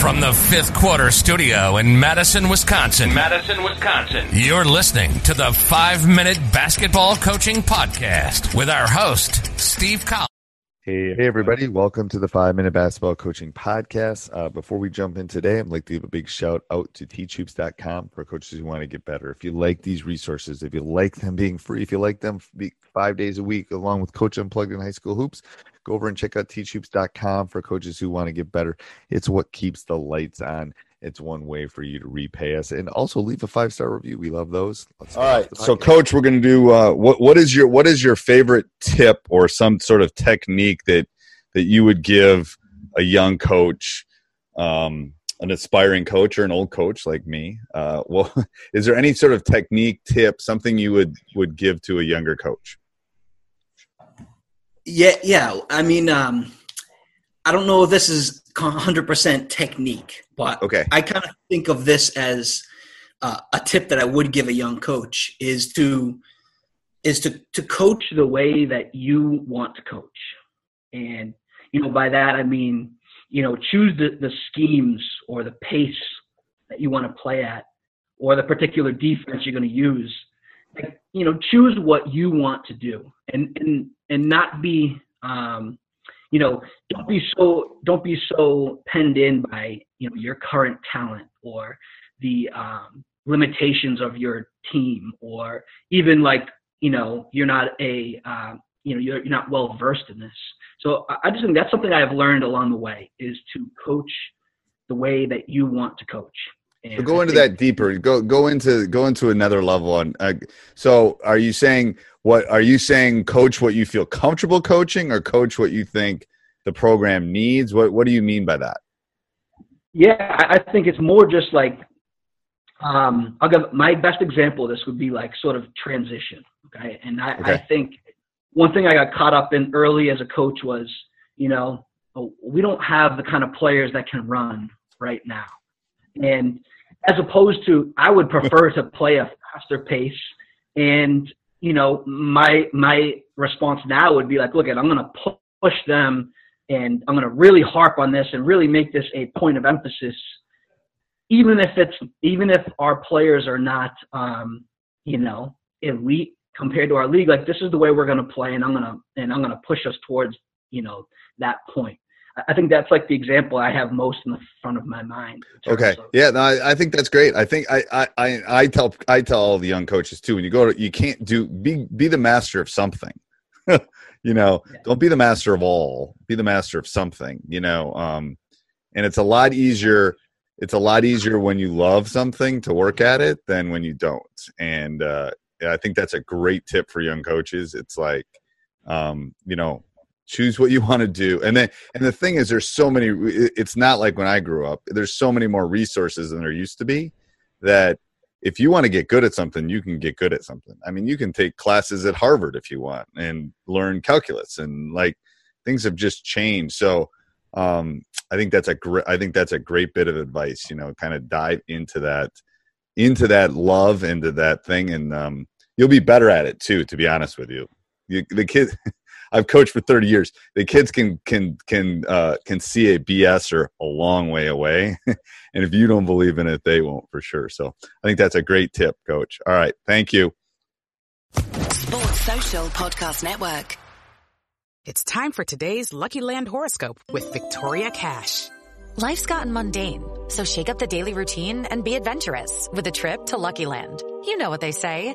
From the fifth quarter studio in Madison, Wisconsin. Madison, Wisconsin. You're listening to the five minute basketball coaching podcast with our host, Steve Collins. Hey, hey, everybody. Welcome to the Five Minute Basketball Coaching Podcast. Uh, before we jump in today, I'd like to give a big shout out to teachhoops.com for coaches who want to get better. If you like these resources, if you like them being free, if you like them five days a week along with Coach Unplugged in High School Hoops, go over and check out teachhoops.com for coaches who want to get better. It's what keeps the lights on. It's one way for you to repay us, and also leave a five star review. We love those. Let's All right, so coach, we're going to do uh, what? What is your what is your favorite tip or some sort of technique that that you would give a young coach, um, an aspiring coach, or an old coach like me? Uh, well, is there any sort of technique, tip, something you would would give to a younger coach? Yeah, yeah. I mean, um, I don't know if this is 100% technique, but okay. I kind of think of this as uh, a tip that I would give a young coach is to is to to coach the way that you want to coach, and you know by that I mean you know choose the, the schemes or the pace that you want to play at, or the particular defense you're going to use. Like, you know, choose what you want to do, and and and not be um, you know, don't be so don't be so penned in by you know your current talent or the um, limitations of your team or even like you know you're not a uh, you know you're, you're not well versed in this. So I just think that's something I've learned along the way is to coach the way that you want to coach. So go into that deeper. Go go into go into another level. On uh, so, are you saying what are you saying? Coach what you feel comfortable coaching, or coach what you think the program needs? What What do you mean by that? Yeah, I think it's more just like um, I'll give my best example. Of this would be like sort of transition. Okay, and I, okay. I think one thing I got caught up in early as a coach was, you know, we don't have the kind of players that can run right now. And as opposed to, I would prefer to play a faster pace. And you know, my my response now would be like, look, at I'm going to push them, and I'm going to really harp on this and really make this a point of emphasis, even if it's even if our players are not, um, you know, elite compared to our league. Like this is the way we're going to play, and I'm going to and I'm going to push us towards, you know, that point. I think that's like the example I have most in the front of my mind. Okay, of- yeah, no, I, I, think that's great. I think I, I I tell I tell all the young coaches too when you go to you can't do be be the master of something. you know, yeah. don't be the master of all. Be the master of something. You know, um, and it's a lot easier. It's a lot easier when you love something to work at it than when you don't. And uh, I think that's a great tip for young coaches. It's like, um, you know, choose what you want to do and then and the thing is there's so many it's not like when i grew up there's so many more resources than there used to be that if you want to get good at something you can get good at something i mean you can take classes at harvard if you want and learn calculus and like things have just changed so um, I think that's a great. I think that's a great bit of advice. You know, kind of dive into that, into that love, into that thing, and um, you'll be better at it too. To be honest with you, you the kid. I've coached for 30 years. The kids can can can uh, can see a BS or a long way away, and if you don't believe in it, they won't for sure. So I think that's a great tip, Coach. All right, thank you. Sports Social Podcast Network. It's time for today's Lucky Land horoscope with Victoria Cash. Life's gotten mundane, so shake up the daily routine and be adventurous with a trip to Lucky Land. You know what they say.